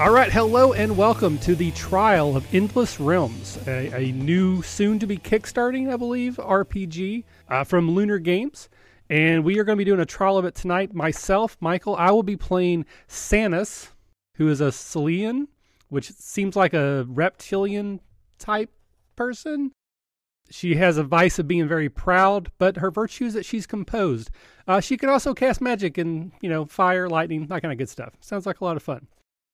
All right, hello and welcome to the Trial of Endless Realms, a, a new, soon to be kickstarting, I believe, RPG uh, from Lunar Games. And we are going to be doing a trial of it tonight. Myself, Michael, I will be playing Sannas, who is a Silean, which seems like a reptilian type person. She has a vice of being very proud, but her virtue is that she's composed. Uh, she can also cast magic and, you know, fire, lightning, that kind of good stuff. Sounds like a lot of fun.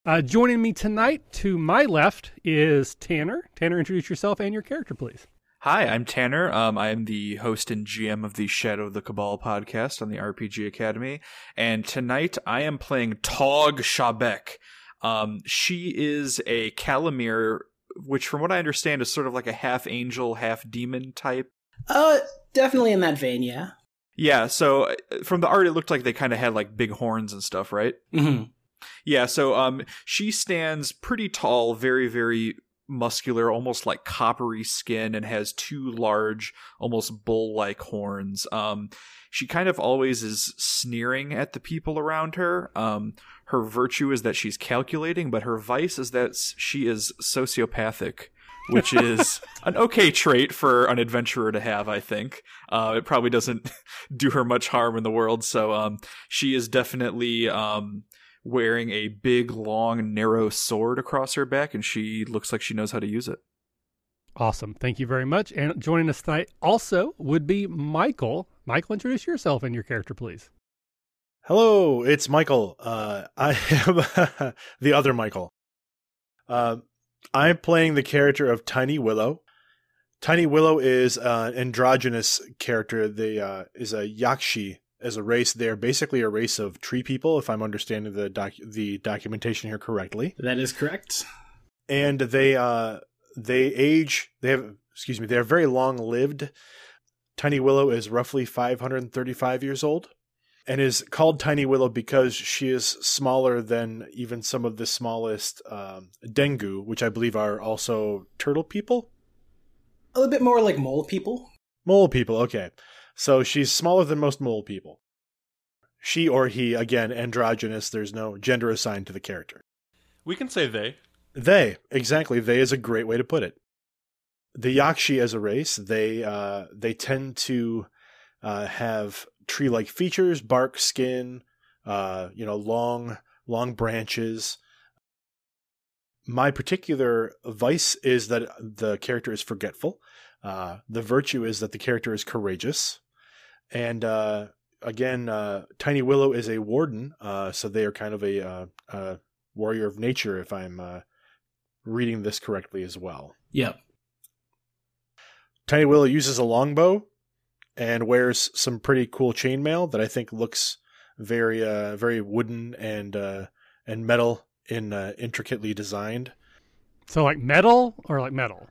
Uh, joining me tonight to my left is Tanner. Tanner, introduce yourself and your character, please. Hi, I'm Tanner. Um, I am the host and GM of the Shadow of the Cabal podcast on the RPG Academy. And tonight I am playing Taug Shabek. Um, she is a Kalamir, which from what I understand is sort of like a half angel, half demon type. Uh, definitely in that vein, yeah. Yeah, so uh, from the art, it looked like they kind of had like big horns and stuff, right? Mm-hmm. Yeah, so um she stands pretty tall, very very muscular, almost like coppery skin and has two large, almost bull-like horns. Um she kind of always is sneering at the people around her. Um her virtue is that she's calculating, but her vice is that she is sociopathic. which is an okay trait for an adventurer to have, I think. Uh, it probably doesn't do her much harm in the world, so um, she is definitely um, wearing a big, long, narrow sword across her back, and she looks like she knows how to use it. Awesome. Thank you very much. And joining us tonight also would be Michael. Michael, introduce yourself and your character, please. Hello, it's Michael. Uh, I am the other Michael. Uh, I'm playing the character of Tiny Willow. Tiny Willow is uh, an androgynous character. They uh, is a Yakshi as a race. They're basically a race of tree people, if I'm understanding the doc- the documentation here correctly. That is correct. And they uh, they age. They have excuse me. They are very long lived. Tiny Willow is roughly 535 years old and is called Tiny Willow because she is smaller than even some of the smallest um, Dengu, which I believe are also turtle people. A little bit more like mole people. Mole people, okay. So she's smaller than most mole people. She or he, again, androgynous, there's no gender assigned to the character. We can say they. They, exactly. They is a great way to put it. The Yakshi as a race, they uh, they tend to uh, have tree-like features, bark, skin, uh, you know, long long branches. My particular vice is that the character is forgetful. Uh, the virtue is that the character is courageous, and uh, again, uh, Tiny Willow is a warden, uh, so they are kind of a, uh, a warrior of nature, if I'm uh, reading this correctly as well. Yep. Tiny Willow uses a longbow and wears some pretty cool chainmail that I think looks very uh very wooden and uh and metal in uh, intricately designed So, like metal or like metal?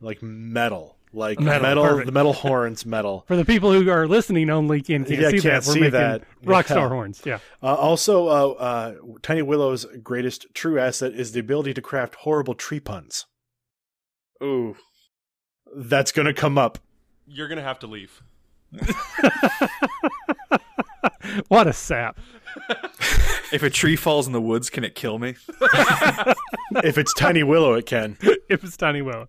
like metal like Metal, metal, the metal horns metal For the people who are listening only and can't Yeah, see can't that, we're see making that. rock Yeah. star horns. Yeah. uh, also uh, uh tiny willow's greatest true asset is the ability to craft horrible tree puns Ooh. that's gonna come up You're gonna have to leave. What a sap. If a tree falls in the woods, can it kill me? if it's tiny willow it can if it's Tiny Willow.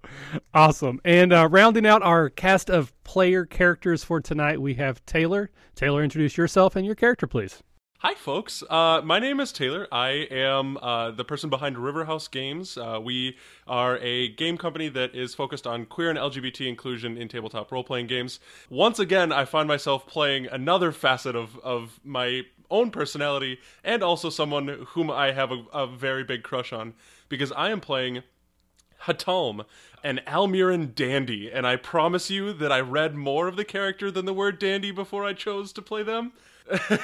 Awesome. And uh, rounding out our cast of player characters for tonight, we have Taylor. Taylor, introduce yourself and your character, please. Hi, folks. Uh, my name is Taylor. I am uh, the person behind Riverhouse Games. Uh, we are a game company that is focused on queer and LGBT inclusion in tabletop role playing games. Once again, I find myself playing another facet of, of my own personality and also someone whom I have a, a very big crush on because I am playing He'Talm, an Al'Miren dandy, and I promise you that I read more of the character than the word dandy before I chose to play them.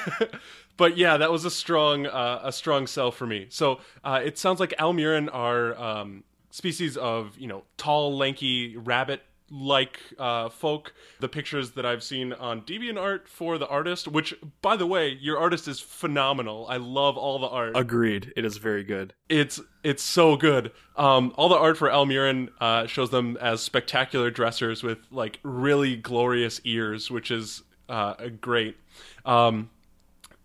but yeah, that was a strong uh, a strong sell for me. So uh, it sounds like Al'Miren are um, species of you know tall, lanky rabbit like uh, folk. The pictures that I've seen on DeviantArt for the artist, which by the way, your artist is phenomenal. I love all the art. Agreed. It is very good. It's it's so good. Um, all the art for Al'Miren uh, shows them as spectacular dressers with like really glorious ears, which is uh, great. Um,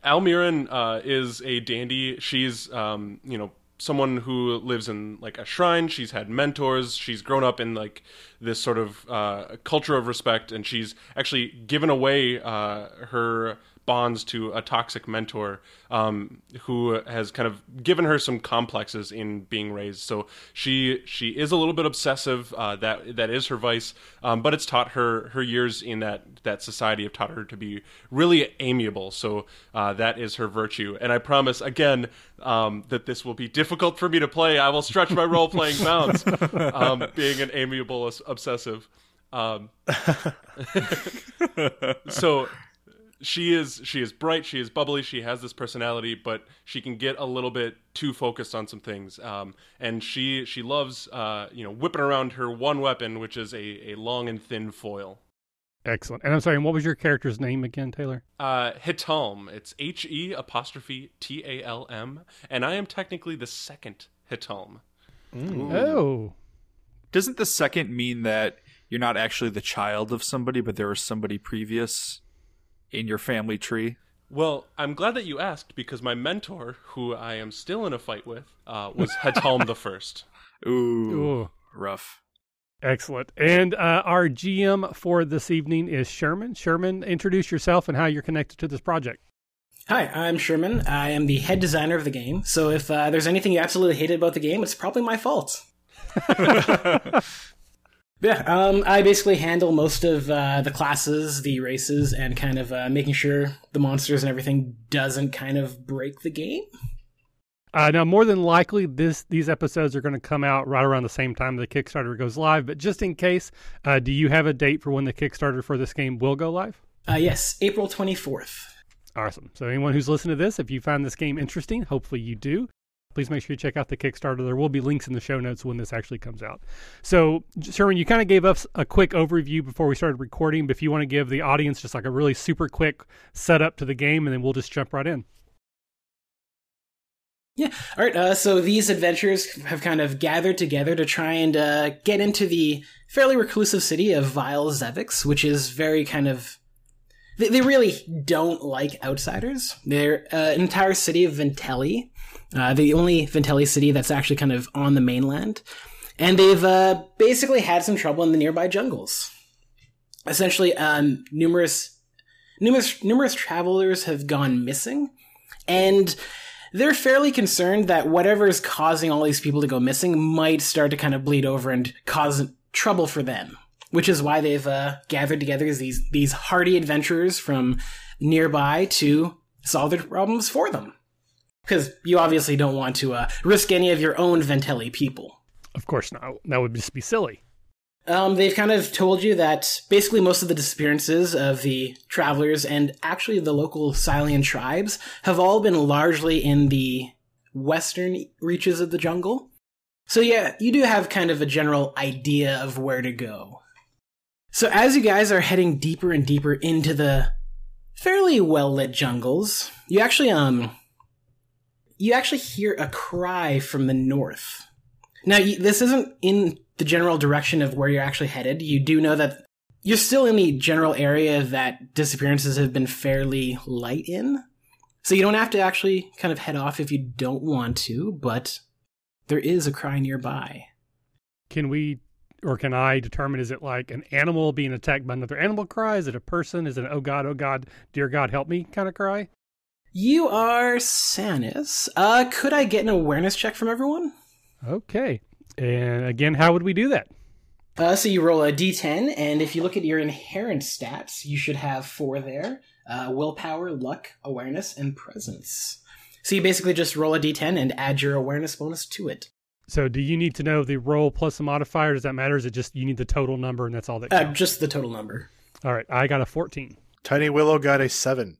Al'Miren uh, is a dandy. She's um, you know someone who lives in like a shrine. She's had mentors. She's grown up in like this sort of uh, culture of respect, and she's actually given away uh, her bonds to a toxic mentor um, who has kind of given her some complexes in being raised. So she she is a little bit obsessive. Uh, that that is her vice, um, but it's taught her her years in that that society have taught her to be really amiable. So uh, that is her virtue. And I promise again um, that this will be difficult for me to play. I will stretch my role playing bounds, um, being an amiable obsessive. Um, so she is she is bright she is bubbly she has this personality but she can get a little bit too focused on some things. Um, and she she loves uh, you know whipping around her one weapon which is a, a long and thin foil. Excellent. And i'm sorry what was your character's name again taylor? Uh He'Talm it's h-e apostrophe t-a-l-m and i am technically the second He'Talm oh. Doesn't the second mean that you're not actually the child of somebody but there was somebody previous in your family tree? Well, I'm glad that you asked because my mentor, who I am still in a fight with, uh, was He'Talm the First. Ooh, Ooh. rough. Excellent. And uh, our GM for this evening is Sherman. Sherman, introduce yourself and how you're connected to this project. Hi, I'm Sherman. I am the head designer of the game. So if uh, there's anything you absolutely hated about the game, it's probably my fault. Yeah, um, I basically handle most of uh, the classes, the races, and kind of uh, making sure the monsters and everything doesn't kind of break the game. Uh, now, more than likely, this these episodes are going to come out right around the same time the Kickstarter goes live. But just in case, uh, do you have a date for when the Kickstarter for this game will go live? Uh, yes, April twenty fourth. Awesome. So, anyone who's listening to this, if you find this game interesting, hopefully you do, please make sure you check out the Kickstarter. There will be links in the show notes when this actually comes out. So, Sherman, you kind of gave us a quick overview before we started recording, but if you want to give the audience just like a really super quick setup to the game, and then we'll just jump right in. Yeah. All right. Uh, so these adventurers have kind of gathered together to try and uh, get into the fairly reclusive city of Vile Zevix, which is very kind of. They, really don't like outsiders. They're uh, an entire city of Vintelli, uh, the only Vintelli city that's actually kind of on the mainland. And they've uh, basically had some trouble in the nearby jungles. Essentially, um, numerous, numerous, numerous travelers have gone missing, and they're fairly concerned that whatever is causing all these people to go missing might start to kind of bleed over and cause trouble for them. Which is why they've uh, gathered together these these hardy adventurers from nearby to solve their problems for them. Because you obviously don't want to uh, risk any of your own Ventelli people. Of course not. That would just be silly. Um, they've kind of told you that basically most of the disappearances of the travelers and actually the local Silean tribes have all been largely in the western reaches of the jungle. So yeah, you do have kind of a general idea of where to go. So as you guys are heading deeper and deeper into the fairly well lit jungles, you actually um you actually hear a cry from the north. Now, this isn't in the general direction of where you're actually headed. You do know that you're still in the general area that disappearances have been fairly light in. So you don't have to actually kind of head off if you don't want to, but there is a cry nearby. Can we or can I determine is it like an animal being attacked by another animal cry? Is it a person? Is it an oh god, oh god, dear God, help me kind of cry? You are Sannas. Uh, could I get an awareness check from everyone? Okay. And again, how would we do that? Uh, so you roll a d10, and if you look at your inherent stats, you should have four there uh, willpower, luck, awareness, and presence. So you basically just roll a d10 and add your awareness bonus to it. So do you need to know the roll plus the modifier? Does that matter? Is it just you need the total number and that's all that uh, just the total number. All right. I got a 14. Tiny Willow got a 7.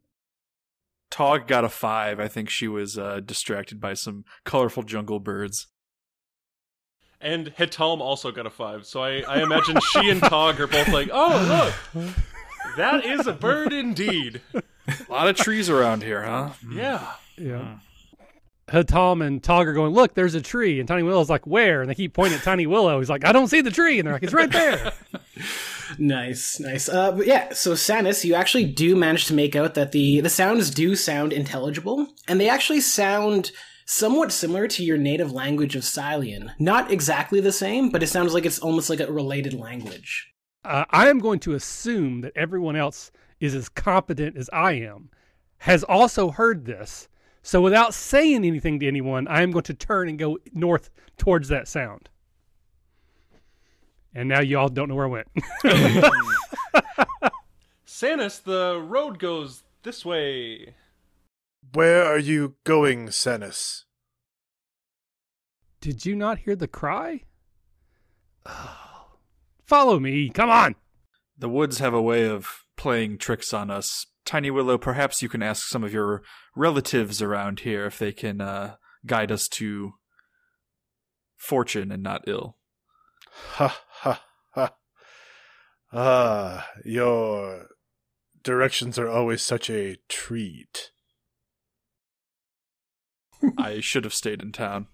Taug got a 5. I think she was uh, distracted by some colorful jungle birds. And He'Talm also got a five. So I, I imagine she and Taug are both like, oh, look, that is a bird indeed. A lot of trees around here, huh? Yeah. Yeah. Tom and Taug are going, look, there's a tree. And Tiny Willow's like, where? And they keep pointing at Tiny Willow. He's like, I don't see the tree. And they're like, it's right there. Nice, nice. Uh, but yeah, so Sannas, you actually do manage to make out that the the sounds do sound intelligible, and they actually sound somewhat similar to your native language of Silean. Not exactly the same, but it sounds like it's almost like a related language. uh, I am going to assume that everyone else is as competent as I am, has also heard this. So without saying anything to anyone, I am going to turn and go north towards that sound. And now you all don't know where I went. Sannas, the road goes this way. Where are you going, Sannas? Did you not hear the cry? Oh, follow me. Come on. The woods have a way of playing tricks on us. Tiny Willow, perhaps you can ask some of your relatives around here if they can uh, guide us to fortune and not ill. Ha ha ha. Ah, your directions are always such a treat. I should have stayed in town.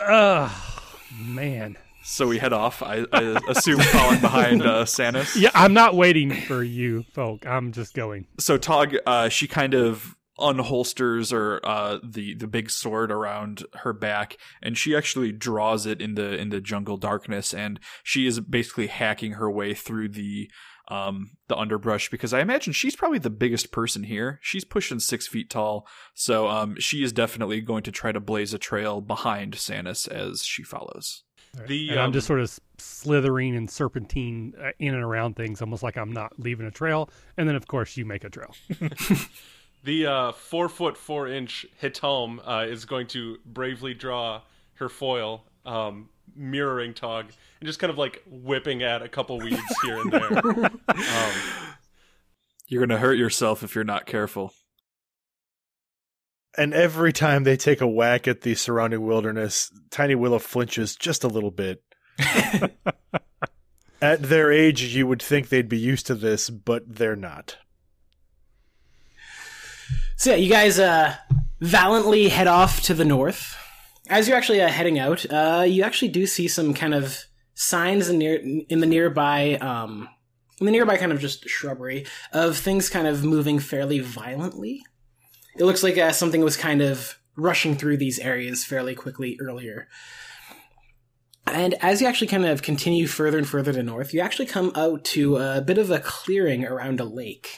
Oh, man. So we head off. I, I assume following behind uh, Sannas. Yeah, I'm not waiting for you, folk. I'm just going. So Taug, uh, she kind of unholsters or uh, the the big sword around her back, and she actually draws it in the in the jungle darkness, and she is basically hacking her way through the um the underbrush because I imagine she's probably the biggest person here. She's pushing six feet tall, so um she is definitely going to try to blaze a trail behind Sannas as she follows. The and I'm um, just sort of slithering and serpentine uh, in and around things, almost like I'm not leaving a trail. And then, of course, you make a trail. The uh, four foot four inch He'Talm uh, is going to bravely draw her foil, um, mirroring Taug, and just kind of like whipping at a couple weeds here and there. um, You're gonna hurt yourself if you're not careful. And every time they take a whack at the surrounding wilderness, Tiny Willow flinches just a little bit. at their age, you would think they'd be used to this, but they're not. So yeah, you guys uh, valiantly head off to the north. As you're actually uh, heading out, uh, you actually do see some kind of signs in near in the nearby um, in the nearby kind of just shrubbery of things kind of moving fairly violently. It looks like uh, something was kind of rushing through these areas fairly quickly earlier. And as you actually kind of continue further and further to north, you actually come out to a bit of a clearing around a lake.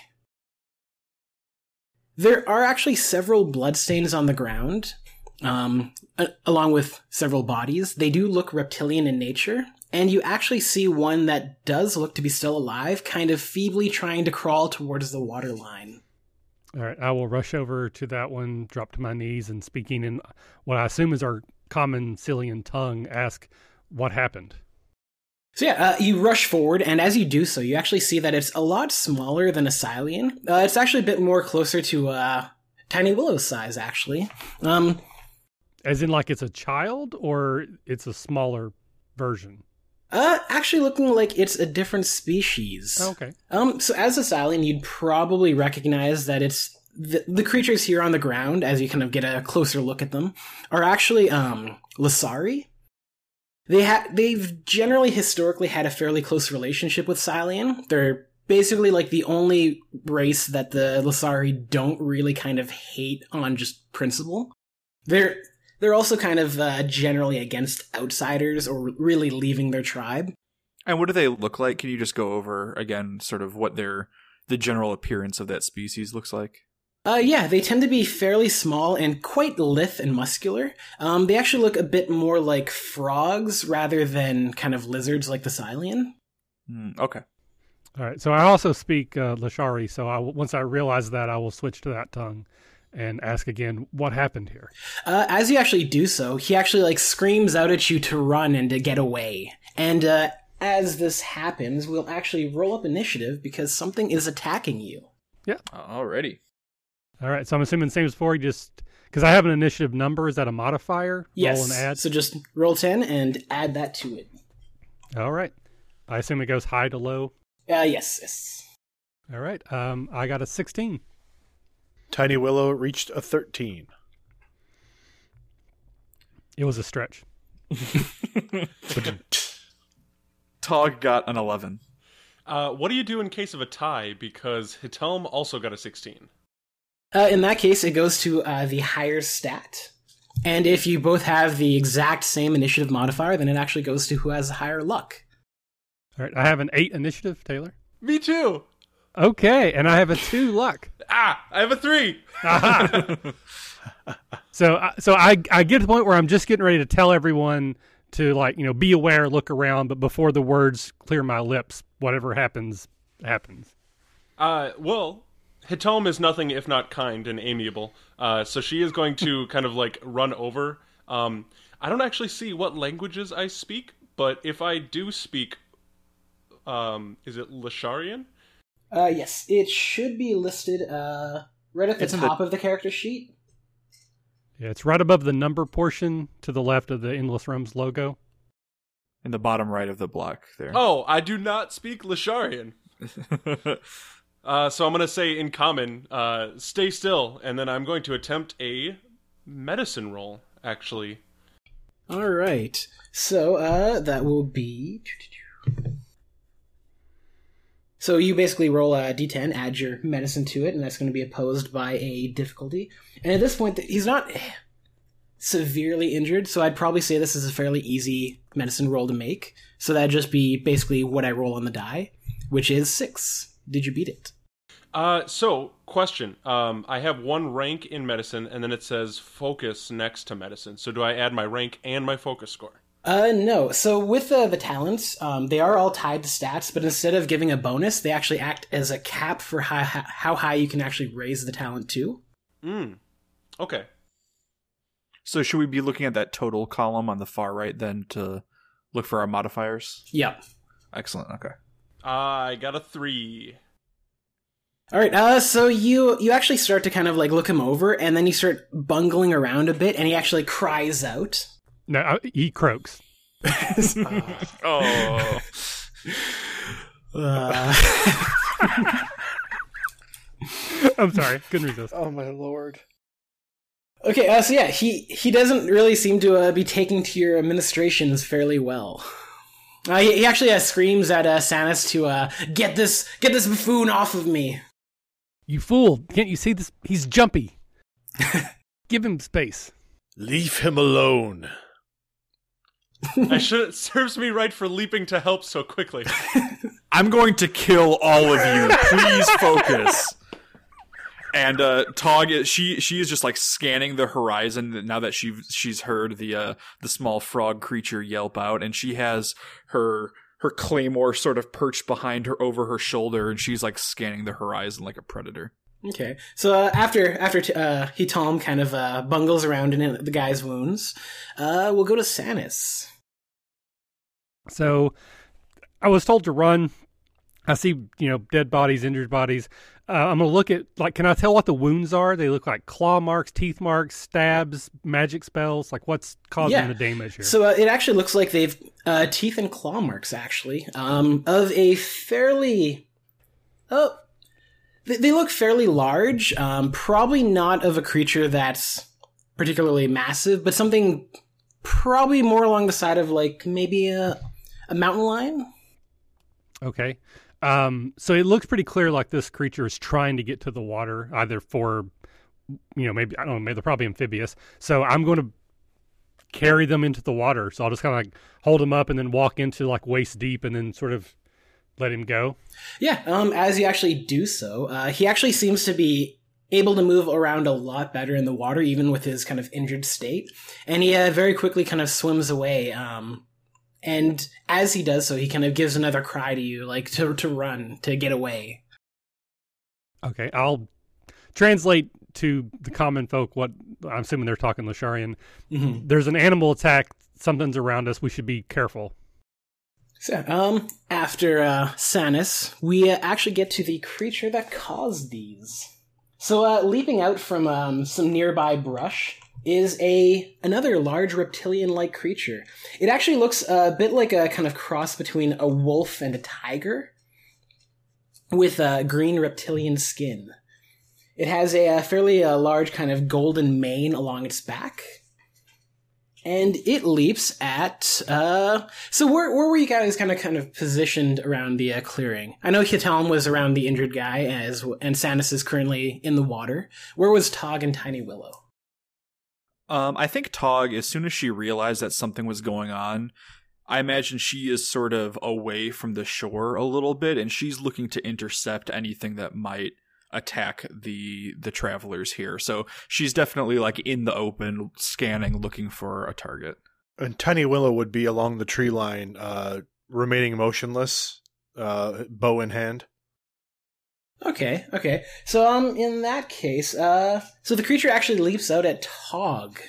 There are actually several bloodstains on the ground, um, along with several bodies. They do look reptilian in nature, and you actually see one that does look to be still alive, kind of feebly trying to crawl towards the water line. All right, I will rush over to that one, drop to my knees, and speaking in what I assume is our common Silean tongue, ask what happened. So yeah, uh, you rush forward, and as you do so, you actually see that it's a lot smaller than a Silean. Uh, it's actually a bit more closer to uh, Tiny Willow's size, actually. Um, As in, like it's a child, or it's a smaller version? Uh, actually looking like it's a different species. Okay. Um, so as a Silean, you'd probably recognize that it's the, the creatures here on the ground, as you kind of get a closer look at them, are actually um Lasari. They ha- they've generally historically had a fairly close relationship with Silean. They're basically like the only race that the Lasari don't really kind of hate on just principle. They're they're also kind of uh, generally against outsiders or really leaving their tribe. And what do they look like? Can you just go over again, sort of what their the general appearance of that species looks like? Uh, yeah, they tend to be fairly small and quite lithe and muscular. Um, they actually look a bit more like frogs rather than kind of lizards like the Silean. Hmm, okay. All right. So I also speak uh, Lashari. So I, once I realize that, I will switch to that tongue and ask again what happened here. Uh, as you actually do so, he actually like screams out at you to run and to get away. And uh, as this happens, we'll actually roll up initiative because something is attacking you. Yeah. Alrighty. All right. So I'm assuming the same as before. You just because I have an initiative number. Is that a modifier? Yes. Roll and add. So just roll ten and add that to it. All right. I assume it goes high to low. Uh, yes, yes. All right. Um, I got a 16. Tiny Willow reached a 13. It was a stretch. Taug got an 11. Uh, what do you do in case of a tie? Because He'Talm also got a 16. Uh, in that case, it goes to uh, the higher stat. And if you both have the exact same initiative modifier, then it actually goes to who has higher luck. All right, I have an eight initiative, Taylor. Me too. Okay, and I have a two luck. Ah, I have a three. So, uh, so I I get to the point where I'm just getting ready to tell everyone to like you know be aware, look around, but before the words clear my lips, whatever happens happens. Uh, well, He'Talm is nothing if not kind and amiable. Uh, so she is going to kind of like run over. Um, I don't actually see what languages I speak, but if I do speak, um, is it Lasharian? Uh, yes, it should be listed uh, right at the It's in the- top of the character sheet. Yeah, it's right above the number portion to the left of the Endless Realms logo. In the bottom right of the block there. Oh, I do not speak Lasharian. Uh, so I'm going to say in common, uh, stay still, and then I'm going to attempt a medicine roll, actually. All right, so uh, that will be. So you basically roll a d10, add your medicine to it, and that's going to be opposed by a difficulty. And at this point, he's not severely injured, so I'd probably say this is a fairly easy medicine roll to make. So that'd just be basically what I roll on the die, which is six. Did you beat it? Uh, so, question. Um, I have one rank in medicine, and then it says focus next to medicine. So, do I add my rank and my focus score? Uh, no. So with uh, the talents, um, they are all tied to stats, but instead of giving a bonus, they actually act as a cap for how, how high you can actually raise the talent to. Hmm. Okay. so should we be looking at that total column on the far right then to look for our modifiers? Yep. Excellent. Okay. I got a three. All right. Uh, so you you actually start to kind of like look him over, and then you start bungling around a bit, and he actually cries out. No, I, he croaks. Oh. Uh, I'm sorry, couldn't resist. Oh my lord. okay. Uh, so yeah, he he doesn't really seem to uh, be taking to your administrations fairly well. Uh, he, he actually uh, screams at uh, Sannas to uh, get this get this buffoon off of me. You fool! Can't you see this? He's jumpy. Give him space. Leave him alone. I should. It serves me right for leaping to help so quickly. I'm going to kill all of you. Please focus. And uh, Taug, is- she she is just like scanning the horizon now that she she's heard the uh, the small frog creature yelp out, and she has her her claymore sort of perched behind her over her shoulder, and she's like scanning the horizon like a predator. Okay, so uh, after after t- uh, He'Talm kind of uh, bungles around in the guy's wounds, uh, we'll go to Sannas. So, I was told to run. I see, you know, dead bodies, injured bodies. Uh, I'm gonna look at like, can I tell what the wounds are? They look like claw marks, teeth marks, stabs, magic spells. Like, what's causing Yeah. the damage here? So uh, it actually looks like they've uh, teeth and claw marks, actually, um, of a fairly. Oh, they, look fairly large. Um, probably not of a creature that's particularly massive, but something probably more along the side of like maybe a a mountain lion. Okay. Um, so it looks pretty clear like this creature is trying to get to the water, either for, you know, maybe, I don't know, maybe they're probably amphibious. So I'm going to carry them into the water. So I'll just kind of like hold them up and then walk into like waist deep and then sort of let him go. Yeah, um, as you actually do so, uh, he actually seems to be able to move around a lot better in the water, even with his kind of injured state. And he uh, very quickly kind of swims away. Um, and as he does so, he kind of gives another cry to you, like to to run, to get away. Okay. I'll translate to the common folk what I'm assuming they're talking Lasharian. Mm-hmm. There's an animal attack. Something's around us. We should be careful. So, um, after uh, Sannas, we uh, actually get to the creature that caused these. So, uh, leaping out from um, some nearby brush is a another large reptilian-like creature. It actually looks a bit like a kind of cross between a wolf and a tiger, with a green reptilian skin. It has a, uh fairly uh, large kind of golden mane along its back. And it leaps at. Uh, so where where were you guys kind of kind of positioned around the uh, clearing? I know He'Talm was around the injured guy, as and Sannas is currently in the water. Where was Taug and Tiny Willow? Um, I think Taug, as soon as she realized that something was going on, I imagine she is sort of away from the shore a little bit, and she's looking to intercept anything that might attack the the travelers here. So she's definitely like in the open, scanning, looking for a target. And Tiny Willow would be along the tree line, uh, remaining motionless, uh, bow in hand. Okay, okay. So um in that case, uh so the creature actually leaps out at Taug.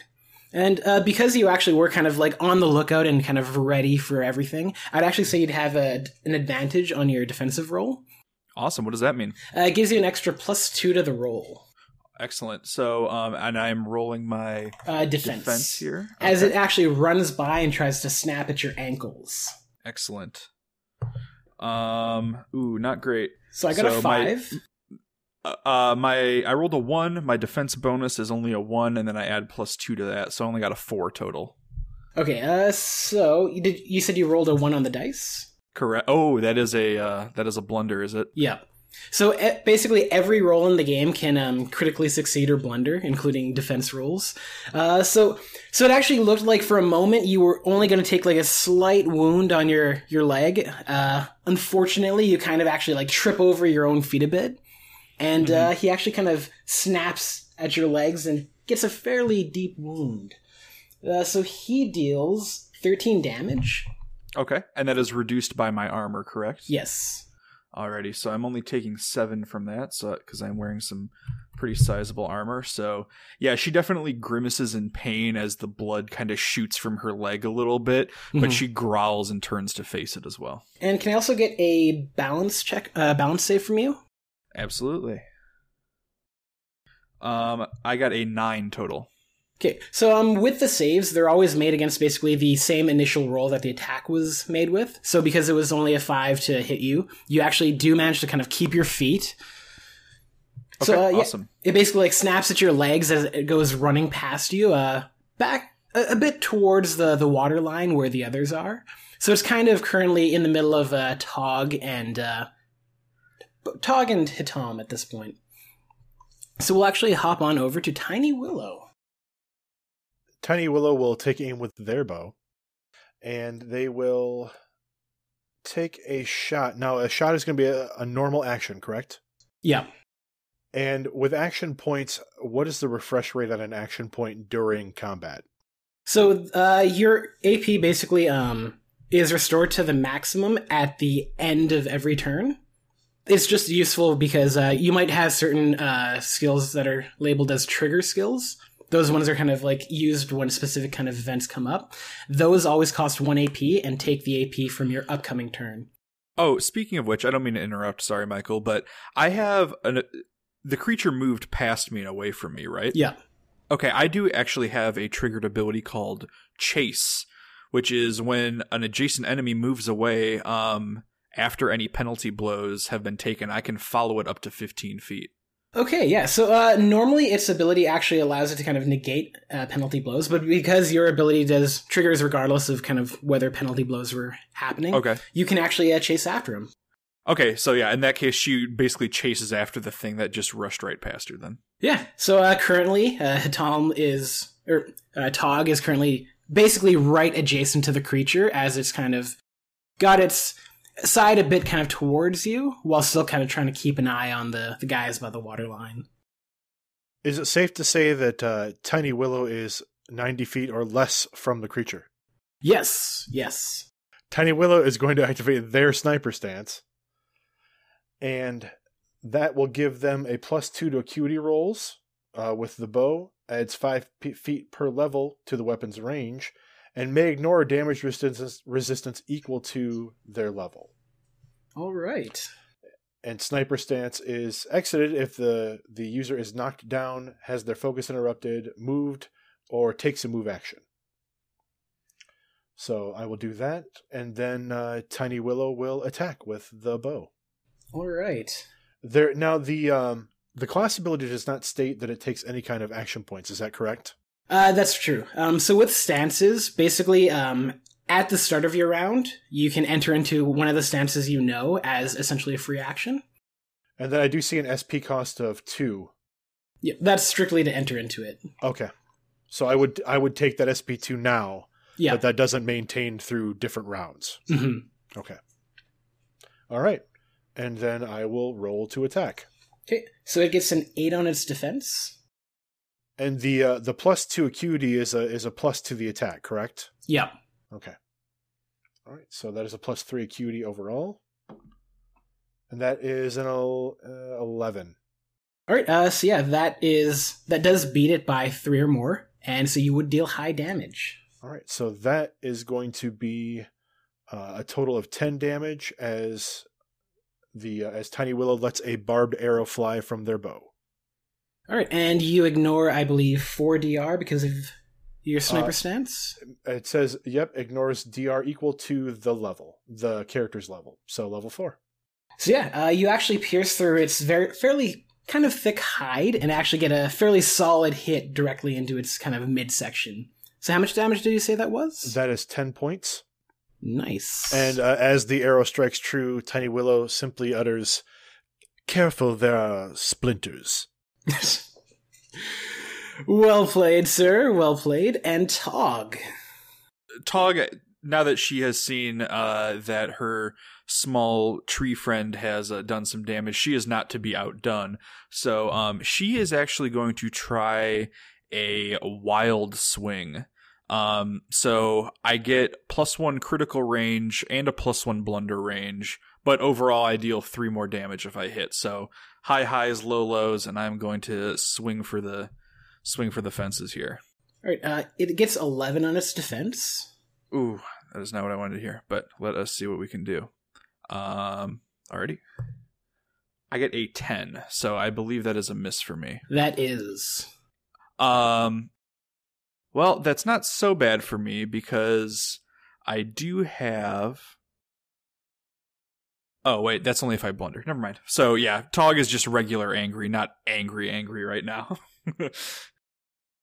And uh, because you actually were kind of like on the lookout and kind of ready for everything, I'd actually say you'd have a, an advantage on your defensive roll. Awesome. What does that mean? Uh, it gives you an extra plus two to the roll. Excellent. So, um, and I'm rolling my Uh, defense. defense here As it actually runs by and tries to snap at your ankles. Excellent. Um, ooh, not great. So I got a So my- five. Uh, uh, my I rolled a one. My defense bonus is only a one, and then I add plus two to that, so I only got a four total. Okay, uh, so you did you said you rolled a one on the dice? Correct. Oh, that is a uh, that is a blunder, is it? Yeah. So basically, every role in the game can um, critically succeed or blunder, including defense rolls. Uh, so, so it actually looked like for a moment you were only going to take like a slight wound on your your leg. Uh, unfortunately, you kind of actually like trip over your own feet a bit, and uh, he actually kind of snaps at your legs and gets a fairly deep wound. Uh, so he deals thirteen damage. Okay, and that is reduced by my armor, correct? Yes. Alrighty, so I'm only taking seven from that, so because I'm wearing some pretty sizable armor. So yeah, she definitely grimaces in pain as the blood kind of shoots from her leg a little bit, but Mhm. she growls and turns to face it as well. And can I also get a balance check, uh, balance save from you? Absolutely. Um, I got a nine total. Okay, so um, with the saves, they're always made against basically the same initial roll that the attack was made with. So because it was only a five to hit you, you actually do manage to kind of keep your feet. Okay, so uh, yeah, awesome. it basically like snaps at your legs as it goes running past you, uh, back a, a bit towards the the water line where the others are. So it's kind of currently in the middle of uh, Taug and uh, Taug and He'Talm at this point. So we'll actually hop on over to Tiny Willow. Tiny Willow will take aim with their bow, and they will take a shot. Now, a shot is going to be a, a normal action, correct? Yeah. And with action points, what is the refresh rate on an action point during combat? So uh, your AP basically um, is restored to the maximum at the end of every turn. It's just useful because uh, you might have certain uh, skills that are labeled as trigger skills. Those ones are kind of like used when specific kind of events come up. Those always cost one AP and take the AP from your upcoming turn. Oh, speaking of which, I don't mean to interrupt. Sorry, Michael, but I have an. The creature moved past me and away from me, right? Yeah. Okay, I do actually have a triggered ability called Chase, which is when an adjacent enemy moves away. Um, after any penalty blows have been taken, I can follow it up to 15 feet. Okay, yeah. So uh, normally its ability actually allows it to kind of negate uh, penalty blows, but because your ability does triggers regardless of kind of whether penalty blows were happening, Okay. you can actually uh, chase after him. Okay, so yeah, in that case, she basically chases after the thing that just rushed right past her. Then. Yeah. So uh, currently, uh, He'Talm is or uh, Taug is currently basically right adjacent to the creature as it's kind of got its side a bit kind of towards you, while still kind of trying to keep an eye on the the guys by the waterline. Is it safe to say that uh, Tiny Willow is 90 feet or less from the creature? Yes. Yes. Tiny Willow is going to activate their sniper stance, and that will give them a plus two to acuity rolls uh, with the bow. Adds five p- feet per level to the weapon's range, and may ignore damage resistance resistance equal to their level. All right. And sniper stance is exited if the the user is knocked down, has their focus interrupted, moved, or takes a move action. So I will do that, and then uh, Tiny Willow will attack with the bow. All right. There now the um the class ability does not state that it takes any kind of action points. Is that correct? Uh, that's true. Um, so with stances, basically, um, at the start of your round, you can enter into one of the stances you know as essentially a free action. And then I do see an SP cost of two. Yeah, that's strictly to enter into it. Okay. So I would I would take that SP two now, Yeah. but that doesn't maintain through different rounds. Mhm. Okay. All right. And then I will roll to attack. Okay. So it gets an eight on its defense. And the uh, the plus two acuity is a is a plus to the attack, correct? Yeah. Okay. All right. So that is a plus three acuity overall, and that is an uh, eleven. All right. Uh, so yeah, that is that does beat it by three or more, and so you would deal high damage. All right. So that is going to be uh, a total of ten damage as the uh, as Tiny Willow lets a barbed arrow fly from their bow. All right, and you ignore, I believe, four DR because of your sniper Uh, stance. It says, "Yep, ignores DR equal to the level, the character's level." So level four. So yeah, uh, you actually pierce through its very fairly kind of thick hide and actually get a fairly solid hit directly into its kind of midsection. So how much damage did you say that was? That is ten points. nice. And uh, as the arrow strikes true, Tiny Willow simply utters, "Careful, there are splinters." Well played, sir. Well played. And Taug. Taug, now that she has seen uh, that her small tree friend has uh, done some damage, she is not to be outdone. So um, she is actually going to try a wild swing. Um, so I get plus one critical range and a plus one blunder range, but overall I deal three more damage if I hit. So high highs, low lows, and I'm going to swing for the swing for the fences here. All right, uh, it gets 11 on its defense. Ooh, that is not what I wanted to hear, but let us see what we can do. Um, already. I get a 10, so I believe that is a miss for me. That is. Um, well, that's not so bad for me because I do have. Oh, wait, that's only if I blunder. Never mind. So, yeah, Taug is just regular angry, not angry, angry right now.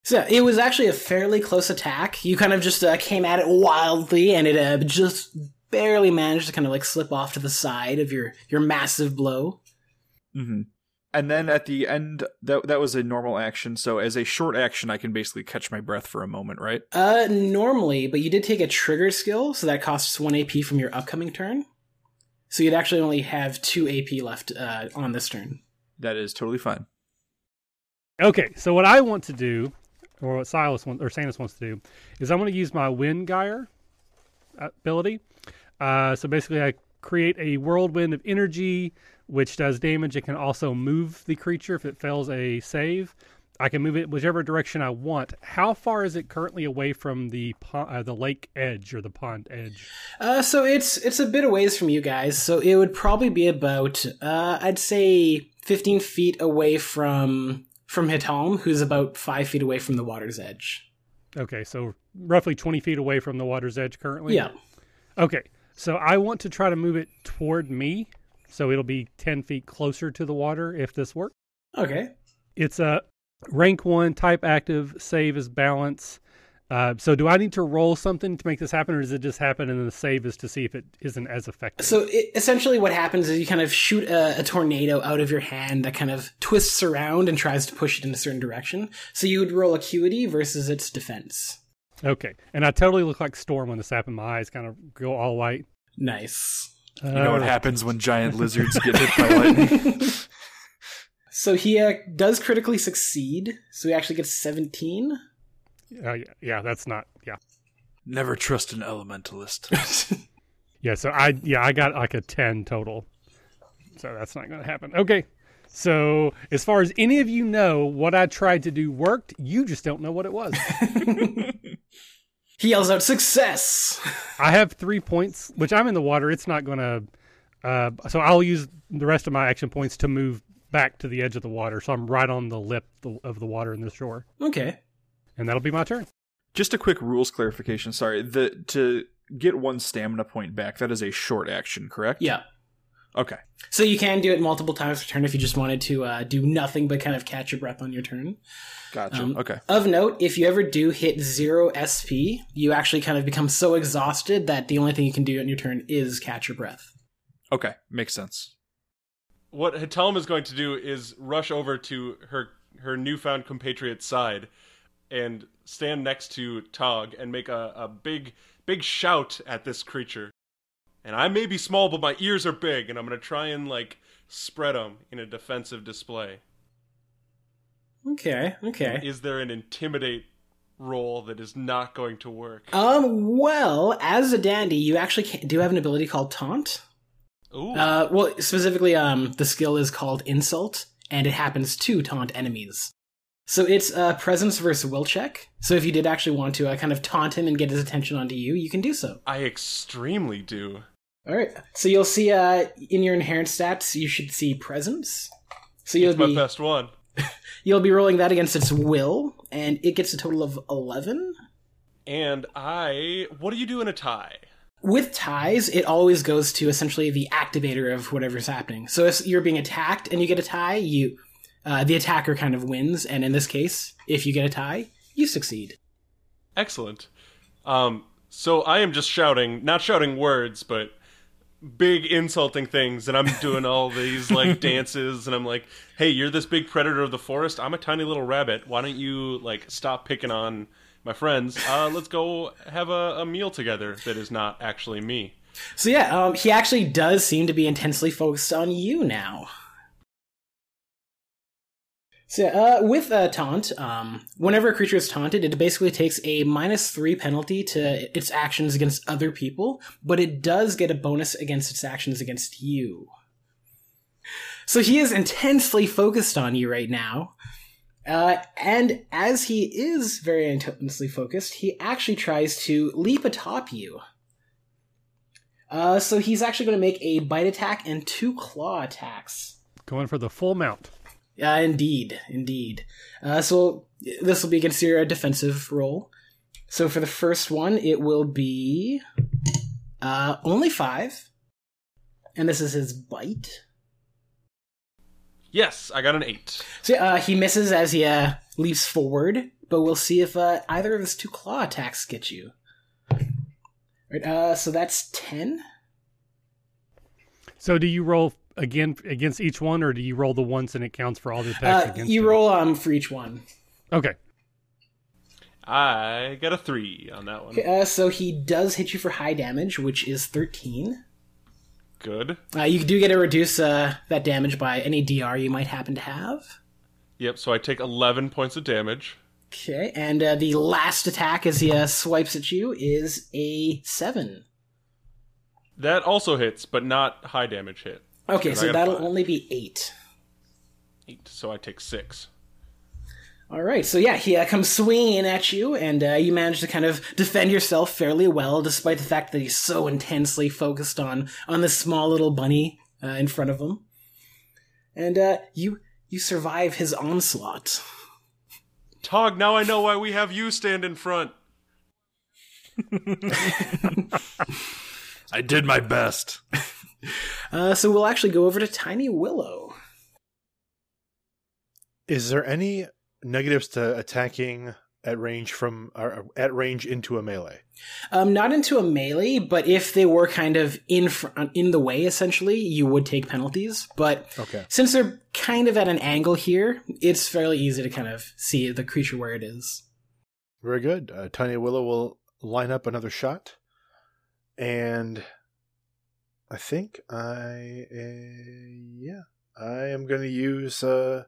So it was actually a fairly close attack. You kind of just uh, came at it wildly, and it uh, just barely managed to kind of like slip off to the side of your your massive blow. hmm And then at the end, that that was a normal action. So as a short action, I can basically catch my breath for a moment, right? Uh, normally, but you did take a trigger skill, so that costs one AP from your upcoming turn. So you'd actually only have two AP left uh, on this turn. That is totally fine. Okay, so what I want to do, or what Silas wants, or Sannas wants to do, is I'm going to use my Wind Gyre ability. Uh, so basically, I create a whirlwind of energy, which does damage. It can also move the creature if it fails a save. I can move it whichever direction I want. How far is it currently away from the pond, uh, the lake edge or the pond edge? Uh, so it's it's a bit of ways from you guys. So it would probably be about uh, I'd say fifteen feet away from from He'Talm, who's about five feet away from the water's edge. Okay, so roughly 20 feet away from the water's edge currently. Yeah. Okay, so I want to try to move it toward me, so it'll be 10 feet closer to the water if this works. Okay. It's a rank one type active, save is balance. Uh, so do I need to roll something to make this happen, or does it just happen and then the save is to see if it isn't as effective? So it, essentially, what happens is you kind of shoot a, a tornado out of your hand that kind of twists around and tries to push it in a certain direction. So you would roll acuity versus its defense. Okay, and I totally look like Storm when this happened. My eyes kind of go all white. Nice. You know what Uh, happens when giant lizards get hit by lightning? So he uh, does critically succeed. So he actually gets 17. uh, yeah, yeah, that's not. Yeah, Never trust an elementalist. yeah. So I yeah I got like a ten total. So that's not going to happen. Okay. So as far as any of you know, what I tried to do worked. You just don't know what it was. He yells out, Success! I have three points, which I'm in the water. It's not going to. Uh, so I'll use the rest of my action points to move back to the edge of the water. So I'm right on the lip of the water in the shore, Okay. and that'll be my turn. Just a quick rules clarification. Sorry, the to get one stamina point back, that is a short action, correct? Yeah. Okay. So you can do it multiple times per turn if you just wanted to uh, do nothing but kind of catch your breath on your turn. Gotcha. Um, okay. Of note, if you ever do hit zero SP, you actually kind of become so exhausted that the only thing you can do on your turn is catch your breath. Okay. Makes sense. What He'Talm is going to do is rush over to her her newfound compatriot's side and stand next to Taug and make a, a big big shout at this creature. And I may be small, but my ears are big, and I'm gonna try and like spread them in a defensive display. Okay, okay. Is there an intimidate roll that is not going to work? Um, well, as a dandy, you actually do have an ability called taunt. Uh, well, specifically, um, the skill is called insult, and it happens to taunt enemies. So it's uh, presence versus will check. So if you did actually want to uh, kind of taunt him and get his attention onto you, you can do so. I extremely do. All right. So you'll see uh, in your inherent stats, you should see presence. So you'll It's my be best one. you'll be rolling that against its will, and it gets a total of eleven. And I, what do you do in a tie? With ties, it always goes to essentially the activator of whatever's happening. So if you're being attacked and you get a tie, you uh, the attacker kind of wins, and in this case, if you get a tie, you succeed. Excellent. Um, so I am just shouting, not shouting words, but big insulting things, and I'm doing all these like dances, and I'm like, "Hey, you're this big predator of the forest. I'm a tiny little rabbit. Why don't you like stop picking on my friends? Uh, let's go have a, a meal together that is not actually me." So yeah, um, he actually does seem to be intensely focused on you now. So uh, with uh, taunt, um, whenever a creature is taunted, it basically takes a minus three penalty to its actions against other people, but it does get a bonus against its actions against you. So he is intensely focused on you right now. Uh, and as he is very intensely focused, he actually tries to leap atop you. Uh, so he's actually going to make a bite attack and two claw attacks. Going for the full mount. Uh, indeed, indeed. Uh, so this will be against your defensive roll. So for the first one, it will be uh, only five, and this is his bite. Yes, I got an eight. So uh, he misses as he uh, leaps forward, but we'll see if uh, either of his two claw attacks get you. Right, uh, so that's ten. So do you roll again against each one, or do you roll the once and it counts for all the attacks Uh, against you roll um for each one. Okay. I got a three on that one. Okay, uh, so he does hit you for high damage, which is 13. Good. Uh, you do get to reduce uh, that damage by any DR you might happen to have. Yep. So I take eleven points of damage. Okay, and uh, the last attack as he uh, swipes at you is a 7. That also hits, but not high damage hit. Okay, so that'll five. only be 8. Eight. So I take six. All right, so yeah, he uh, comes swinging in at you, and uh, you manage to kind of defend yourself fairly well, despite the fact that he's so intensely focused on on this small little bunny uh, in front of him. And uh, you you survive his onslaught. Taug, now I know why we have you stand in front. I did my best. Uh, so we'll actually go over to Tiny Willow. Is there any negatives to attacking at range from or at range into a melee? Um, not into a melee, but if they were kind of in fr- in the way, essentially, you would take penalties. But Okay. since they're kind of at an angle here, it's fairly easy to kind of see the creature where it is. Very good. Uh, Tiny Willow will line up another shot, and I think I uh, yeah I am going to use uh,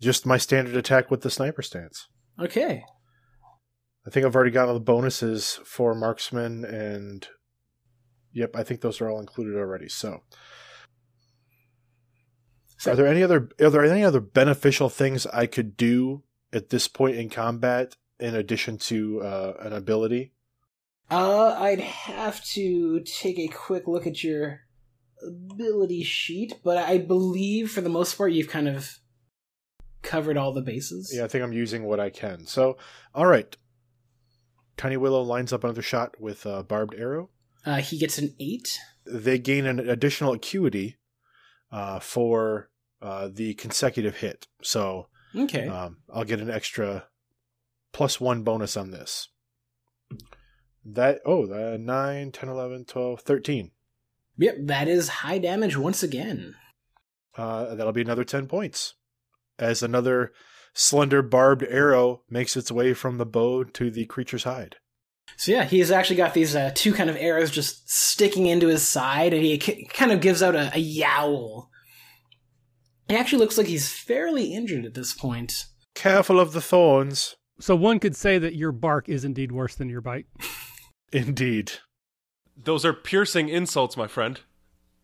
just my standard attack with the sniper stance. Okay. I think I've already got all the bonuses for marksman, and yep, I think those are all included already. So, So- are there any other are there any other beneficial things I could do at this point in combat in addition to uh, an ability? Uh, I'd have to take a quick look at your ability sheet, but I believe for the most part you've kind of covered all the bases. Yeah, I think I'm using what I can. So, all right. Tiny Willow lines up another shot with a barbed arrow. Uh, he gets an eight. They gain an additional acuity uh, for uh, the consecutive hit. So Okay. um, I'll get an extra plus one bonus on this. That, oh, uh, 9, 10, 11, 12, 13. yep, that is high damage once again. Uh, that'll be another 10 points. As another slender barbed arrow makes its way from the bow to the creature's hide. So yeah, he's actually got these uh, two kind of arrows just sticking into his side, and he k- kind of gives out a, a yowl. He actually looks like he's fairly injured at this point. Careful of the thorns. So one could say that your bark is indeed worse than your bite. Indeed. Those are piercing insults, my friend.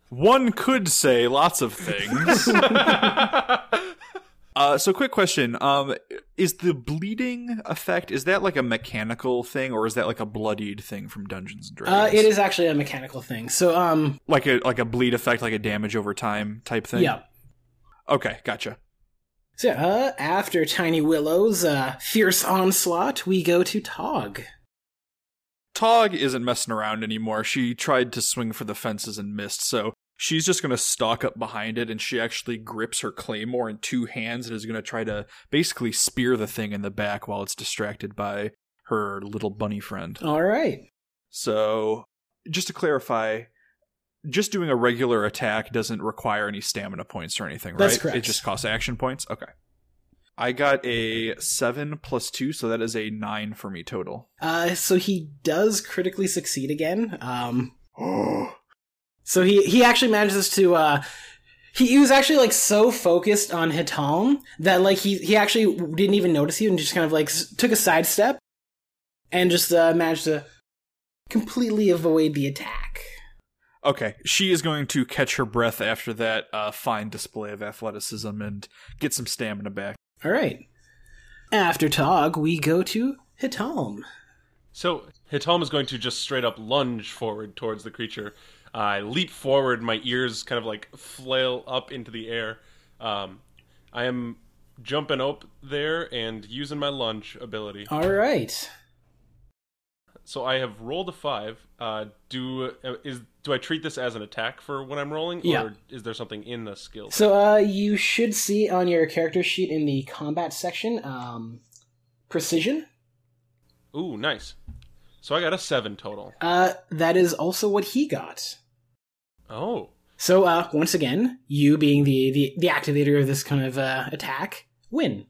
One could say lots of things. uh, so, quick question: um, Is the bleeding effect is that like a mechanical thing, or is that like a bloodied thing from Dungeons and Dragons? Uh, it is actually a mechanical thing. So um, like a like a bleed effect, like a damage over time type thing. yeah. Okay, gotcha. So uh, after Tiny Willow's uh, fierce onslaught, we go to Taug. Taug isn't messing around anymore. She tried to swing for the fences and missed, so she's just going to stalk up behind it and she actually grips her claymore in two hands and is going to try to basically spear the thing in the back while it's distracted by her little bunny friend. All right. So, just to clarify, just doing a regular attack doesn't require any stamina points or anything, right? That's correct. It just costs action points? Okay. I got a 7 plus 2, so that is a 9 for me total. Uh, so he does critically succeed again. Um, so he he actually manages to uh, he, he was actually like so focused on He'Talm that like he he actually didn't even notice you and just kind of like s- took a sidestep and just uh, managed to completely avoid the attack. Okay, she is going to catch her breath after that uh, fine display of athleticism and get some stamina back. All right. After Taug, we go to He'Talm. So He'Talm is going to just straight up lunge forward towards the creature. I leap forward, my ears kind of like flail up into the air. Um, I am jumping up there and using my lunge ability. All right. So I have rolled a five. Uh, do uh, is do I treat this as an attack for when I'm rolling, Yeah. or is there something in the skill? So uh, you should see on your character sheet in the combat section, um, precision. Ooh, nice. So I got a seven total. Uh, that is also what he got. Oh, So uh, once again, you being the, the the activator of this kind of uh, attack, win.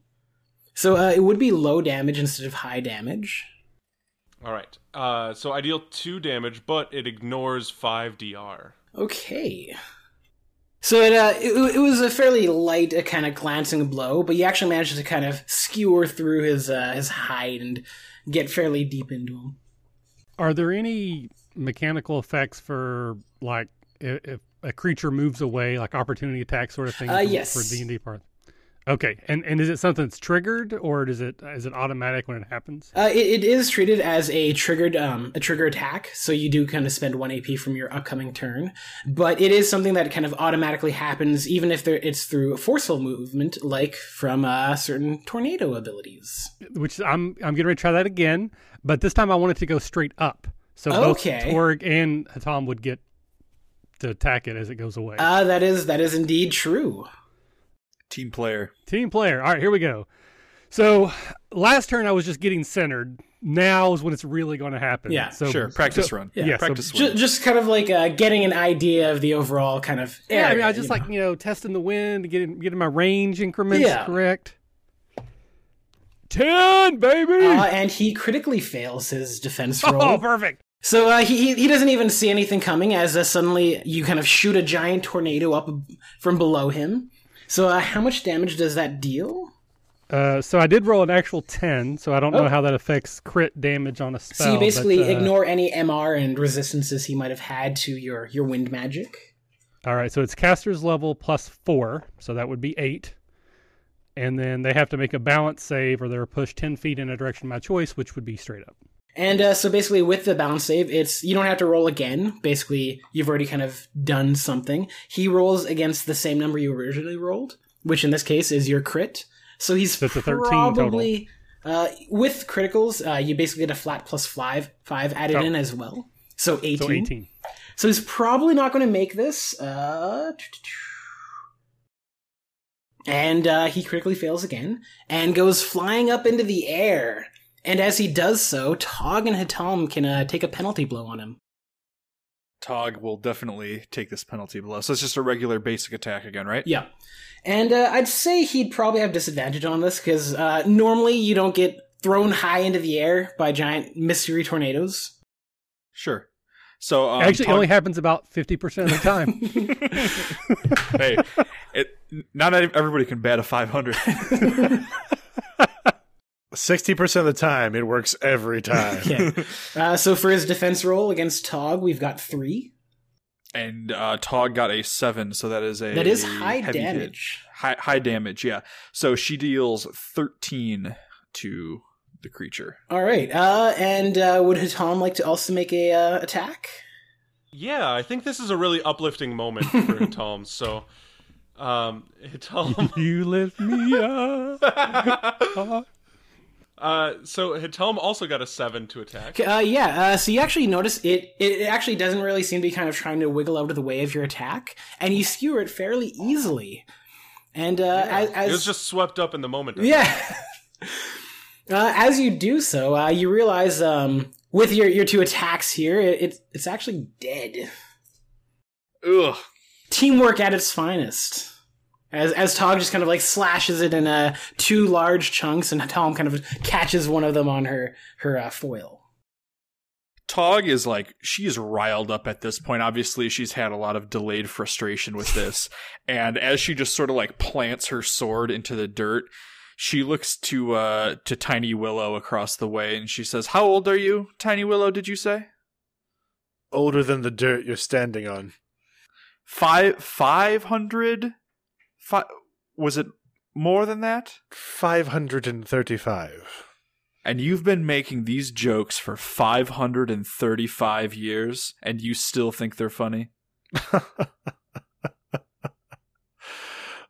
So uh, it would be low damage instead of high damage. all right. Uh, so I deal two damage, but it ignores five dr. Okay. So it, uh, it it was a fairly light, uh, kind of glancing blow, but you actually managed to kind of skewer through his uh, his hide and get fairly deep into him. Are there any mechanical effects for like if, if a creature moves away, like opportunity attack sort of thing? Uh, for- yes. For D and D part. Okay, and and is it something that's triggered, or does it is it automatic when it happens? Uh, it, it is treated as a triggered um, a trigger attack, so you do kind of spend one AP from your upcoming turn. But it is something that kind of automatically happens, even if there, it's through a forceful movement, like from uh, certain tornado abilities. Which I'm I'm getting ready to try that again, but this time I want it to go straight up, so Okay. both Taug and He'Talm would get to attack it as it goes away. Uh, that is that is indeed true. Team player. Team player. All right, here we go. So last turn I was just getting centered. Now is when it's really going to happen. Yeah, so, Sure, practice so- run. Yeah, so- practice Just, run. just kind of like uh, getting an idea of the overall kind of. Yeah, I mean, I was just you know. like you know testing the wind, getting getting my range increments Yeah. correct. Ten, baby. Uh, and he critically fails his defense roll. oh, perfect. So uh, he he- he doesn't even see anything coming as uh, suddenly you kind of shoot a giant tornado up from below him. So uh, how much damage does that deal? Uh, so I did roll an actual ten, so I don't Oh. know how that affects crit damage on a spell. so you basically but, uh, ignore any MR and resistances he might have had to your your wind magic. All right, so it's caster's level plus four, so that would be eight. And then they have to make a balance save, or they're pushed ten feet in a direction of my choice, which would be straight up. And uh, so basically, with the balance save, it's you don't have to roll again. Basically, you've already kind of done something. He rolls against the same number you originally rolled, which in this case is your crit. So he's So it's a 13 probably uh, with criticals. Uh, you basically get a flat plus five five added Oh. in as well. So eighteen. So eighteen. So he's probably not going to make this. Uh, And uh, he critically fails again and goes flying up into the air. And as he does so, Taug and He'Talm can uh, take a penalty blow on him. Taug will definitely take this penalty blow. So it's just a regular basic attack again, right? Yeah. And uh, I'd say he'd probably have disadvantage on this because uh, normally you don't get thrown high into the air by giant mystery tornadoes. Sure. So um, Actually, it only happens about 50% of the time. hey, it, not everybody can bat a 500. 60% of the time, it works every time. Okay. uh, so for his defense roll against Taug, we've got three. and uh, Taug got a seven, so that is a That is high damage. High high damage, yeah. So she deals thirteen to the creature. All right. Uh, and uh, would He'Talm like to also make a uh, attack? Yeah, I think this is a really uplifting moment for He'Talm. So, um, He'Talm. you lift me up. Uh, so He'Talm also got a seven to attack. Uh, yeah. Uh, so you actually notice it. It actually doesn't really seem to be kind of trying to wiggle out of the way of your attack, and you skewer it fairly easily. And uh, as, as It was just swept up in the moment. Yeah. uh, as you do so, uh, you realize um, with your, your two attacks here, it, it's it's actually dead. Ugh. Teamwork at its finest. As as Taug just kind of like slashes it in uh, two large chunks, and Tom kind of catches one of them on her her uh, foil. Taug is like she's riled up at this point. Obviously, she's had a lot of delayed frustration with this, and as she just sort of like plants her sword into the dirt, she looks to uh to Tiny Willow across the way, and she says, "How old are you, Tiny Willow? Did you say Older than the dirt you're standing on. five five hundred? Five was it more than that? 535. And you've been making these jokes for 535 years, and you still think they're funny?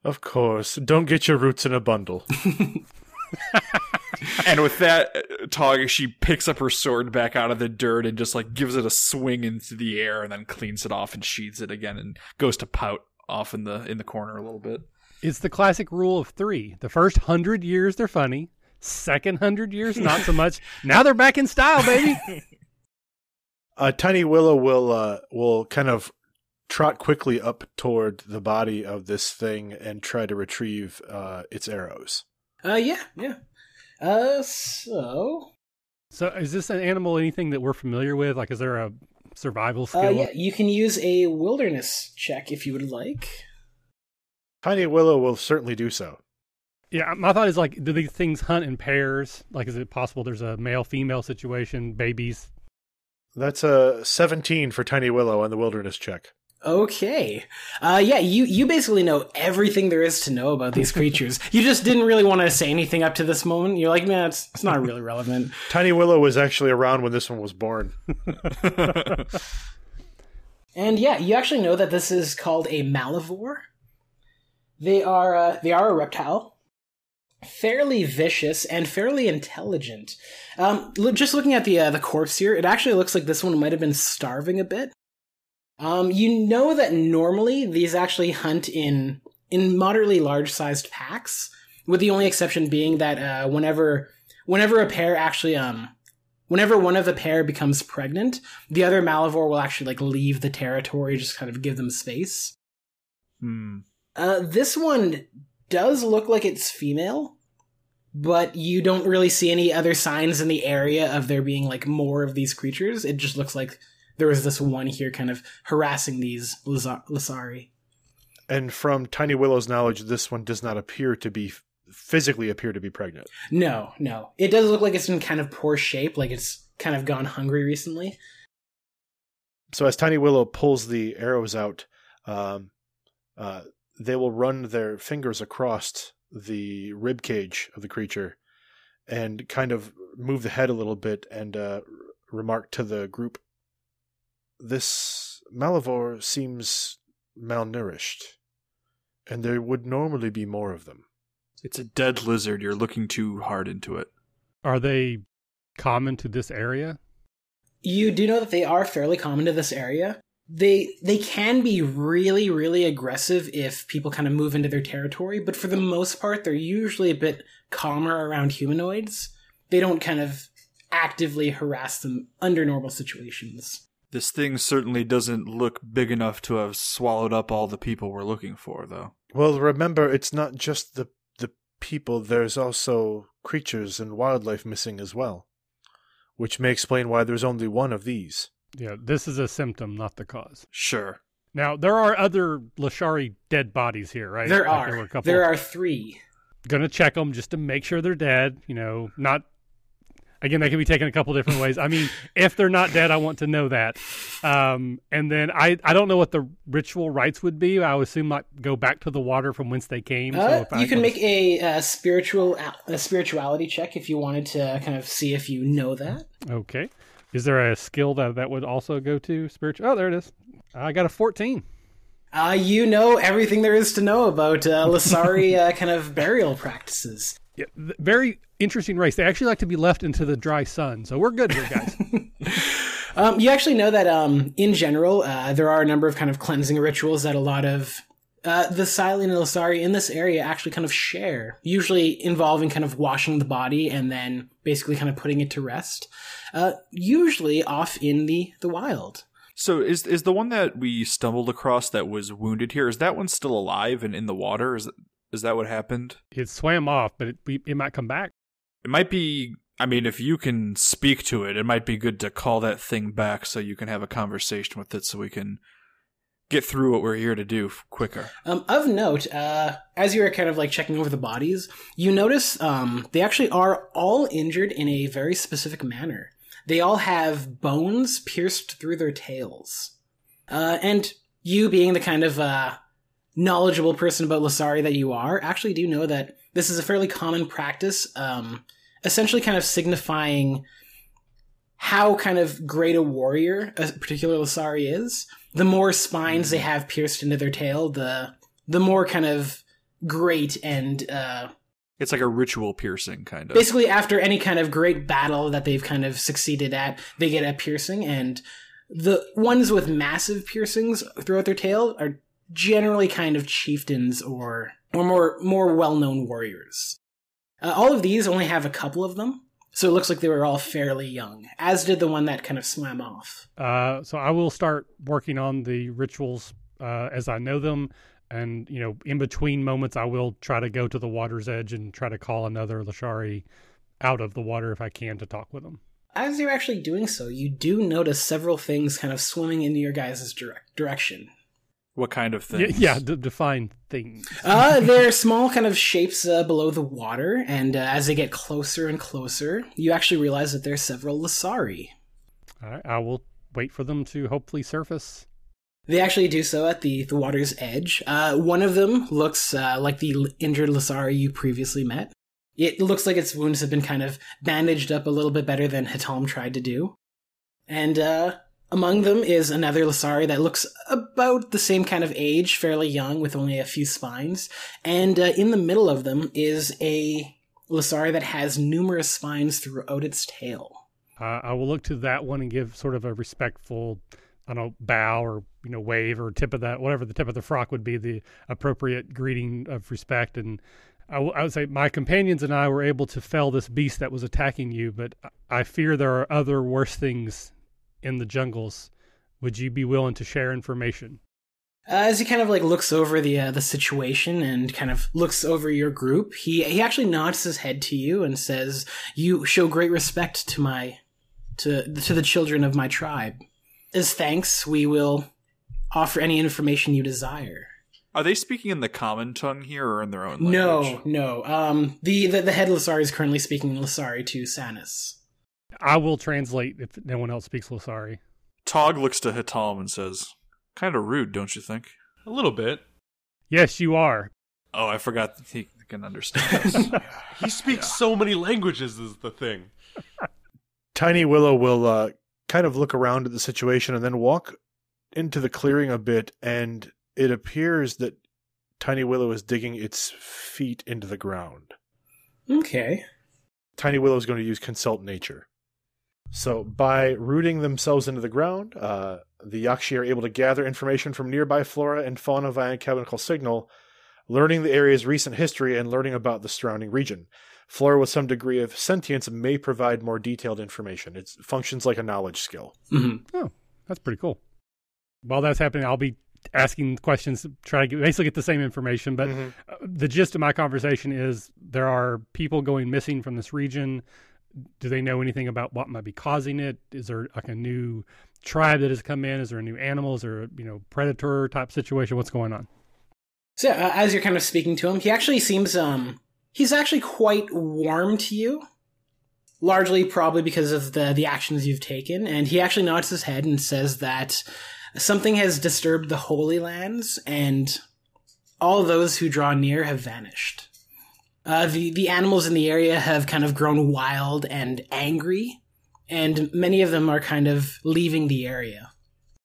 Of course. Don't get your roots in a bundle. And with that, uh, Taug, she picks up her sword back out of the dirt and just like gives it a swing into the air and then cleans it off and sheathes it again and goes to pout off in the in the corner a little bit. It's the classic rule of three. The first hundred years, they're funny. Second hundred years, not so much. now they're back in style, baby. Uh, Tiny Willow will uh, will kind of trot quickly up toward the body of this thing and try to retrieve uh, its arrows. Uh, yeah, yeah. Uh, so so, is this an animal anything that we're familiar with? Like, is there a survival skill? uh, yeah, you can use a wilderness check if you would like. Tiny Willow will certainly do so. Yeah, my thought is like, do these things hunt in pairs? Like, is it possible there's a male female situation, babies? That's a 17 for Tiny Willow on the wilderness check. Okay. Uh, yeah, you, you basically know everything there is to know about these creatures. you just didn't really want to say anything up to this moment. You're like, man, it's, it's not really relevant. Tiny Willow was actually around when this one was born. And yeah, you actually know that this is called a malivore. They are uh, they are a reptile, fairly vicious and fairly intelligent. Um, just looking at the uh, the corpse here, it actually looks like this one might have been starving a bit. Um, you know that normally these actually hunt in in moderately large sized packs, with the only exception being that uh, whenever whenever a pair actually um whenever one of the pair becomes pregnant, the other Malivore will actually like leave the territory, just kind of give them space. Hmm. Uh, this one does look like it's female, but you don't really see any other signs in the area of there being like more of these creatures. It just looks like there was this one here kind of harassing these Lasari. And from Tiny Willow's knowledge, this one does not appear to be physically appear to be pregnant. No, no. It does look like it's in kind of poor shape, like it's kind of gone hungry recently. So as Tiny Willow pulls the arrows out, um, uh, they will run their fingers across the rib cage of the creature and kind of move the head a little bit and uh, remark to the group, "This Malivore seems malnourished, and there would normally be more of them." It's a dead lizard. You're looking too hard into it. Are they common to this area? You do know that they are fairly common to this area. they they can be really really aggressive if people kind of move into their territory but for the most part they're usually a bit calmer around humanoids they don't kind of actively harass them under normal situations This thing certainly doesn't look big enough to have swallowed up all the people we're looking for, though. Well, remember, it's not just the the people. There's also creatures and wildlife missing as well, which may explain why there's only one of these. Yeah, this is a symptom, not the cause. Sure. Now there are other Lashari dead bodies here, right? there Like, are were a couple. there are three Gonna check them just to make sure they're dead. You know, not. Again, they can be taken a couple different ways. I mean, if they're not dead, I want to know that. Um, and then I, I don't know what the ritual rites would be. I would assume like go back to the water from whence they came. so Uh, I you can was- make a, uh spiritual a spirituality check if you wanted to kind of see if you know that Okay. Is there a skill that that would also go to spiritual? Oh, there it is. I got a fourteen. uh, you know everything there is to know about uh, Lasari uh, kind of burial practices. Yeah, th- very interesting race. They actually like to be left into the dry sun, so we're good here, guys. Um, you actually know that um, in general, uh, there are a number of kind of cleansing rituals that a lot of uh, the Silean and Lasari in this area actually kind of share, usually involving kind of washing the body and then basically kind of putting it to rest, uh, usually off in the, the wild. So is is the one that we stumbled across that was wounded here? Is that one still alive and in the water? Is is that what happened? it swam off, but it, it might come back. It might be. I mean, if you can speak to it, it might be good to call that thing back so you can have a conversation with it, so we can get through what we're here to do quicker. Um, of note, uh, as you were kind of like checking over the bodies, you notice um, they actually are all injured in a very specific manner. They all have bones pierced through their tails. Uh, and you, being the kind of uh, knowledgeable person about Lasari that you are, actually do know that this is a fairly common practice, um, essentially kind of signifying how kind of great a warrior a particular Lasari is. The more spines they have pierced into their tail, the the more kind of great and uh, It's like a ritual piercing, kind of. basically after any kind of great battle that they've kind of succeeded at, they get a piercing, and the ones with massive piercings throughout their tail are generally kind of chieftains or or more more well known warriors. Uh, all of these only have a couple of them, so it looks like they were all fairly young, as did the one that kind of swam off. Uh, so I will start working on the rituals uh, as I know them, and you know, in between moments, I will try to go to the water's edge and try to call another Lashari out of the water if I can to talk with them. As you're actually doing so, you do notice several things kind of swimming into your guys' direct direction. What kind of Y- thing? yeah, d- define things. Uh, they're small kind of shapes uh, below the water, and uh, as they get closer and closer, you actually realize that there's several Lasari. All right, I will wait for them to hopefully surface. They actually do so at the, the water's edge. Uh, one of them looks uh, like the injured Lasari you previously met. It looks like its wounds have been kind of bandaged up a little bit better than He'Talm tried to do. And uh, among them is another Lasari that looks about the same kind of age, fairly young, with only a few spines. And uh, in the middle of them is a Lasari that has numerous spines throughout its tail. Uh, I will look to that one and give sort of a respectful, I don't know, bow or you know wave or tip of that, whatever the tip of the frock would be, the appropriate greeting of respect. And I, would say my companions and I were able to fell this beast that was attacking you, but I fear there are other worse things in the jungles. Would you be willing to share information? Uh, as he kind of like looks over the uh, the situation and kind of looks over your group, he he actually nods his head to you and says, "You show great respect to my to to the children of my tribe. As thanks, we will offer any information you desire." Are they speaking in the common tongue here or in their own language? No, no. Um, the the, the head Lasari is currently speaking Lasari to Sannas. I will translate if no one else speaks Losari. Taug looks to He'Talm and says, "Kind of rude, don't you think?" A little bit. Yes, you are. Oh, I forgot that he can understand us. He speaks so many languages, is the thing. Tiny Willow will uh, kind of look around at the situation and then walk into the clearing a bit, and it appears that Tiny Willow is digging its feet into the ground. Okay. Tiny Willow is going to use Consult Nature. So, by rooting themselves into the ground, uh, the Yakshi are able to gather information from nearby flora and fauna via a chemical signal, learning the area's recent history and learning about the surrounding region. Flora with some degree of sentience may provide more detailed information. It functions like a knowledge skill. Mm-hmm. That's pretty cool. While that's happening, I'll be asking questions to try to get, basically get the same information. But Mhm. uh, the gist of my conversation is there are people going missing from this region. Do they know anything about what might be causing it? Is there like a new tribe that has come in? Is there a new animal? Is there a you know predator type situation? What's going on? So uh, as you're kind of speaking to him, he actually seems um he's actually quite warm to you. Largely probably because of the the actions you've taken, and he actually nods his head and says that something has disturbed the Holy Lands, and all those who draw near have vanished. Uh, the the animals in the area have kind of grown wild and angry, and many of them are kind of leaving the area.